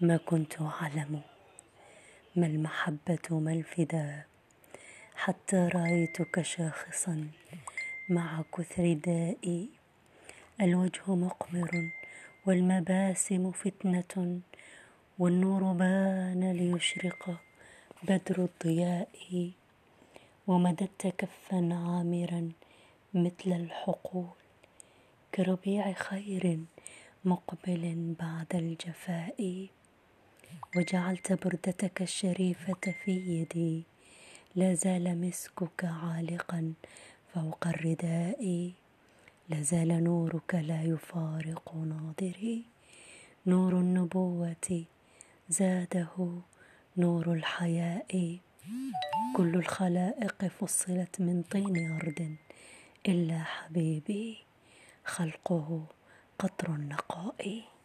ما كنت أعلم. ما المحبة ما الفداء. حتى رأيتك شاخصا مع كثر دائي. الوجه مقمر والمباسم فتنة والنور بان ليشرق بدر الضياء. ومددت كفا عامرا مثل الحقول كربيع خير مقبل بعد الجفاء. وجعلت بردتك الشريفة في يدي. لا زال مسكك عالقا فوق الرداء. لا زال نورك لا يفارق ناظري. نور النبوة زاده نور الحياء. كل الخلائق فصلت من طين أرض إلا حبيبي. خلقه قطر النقاء.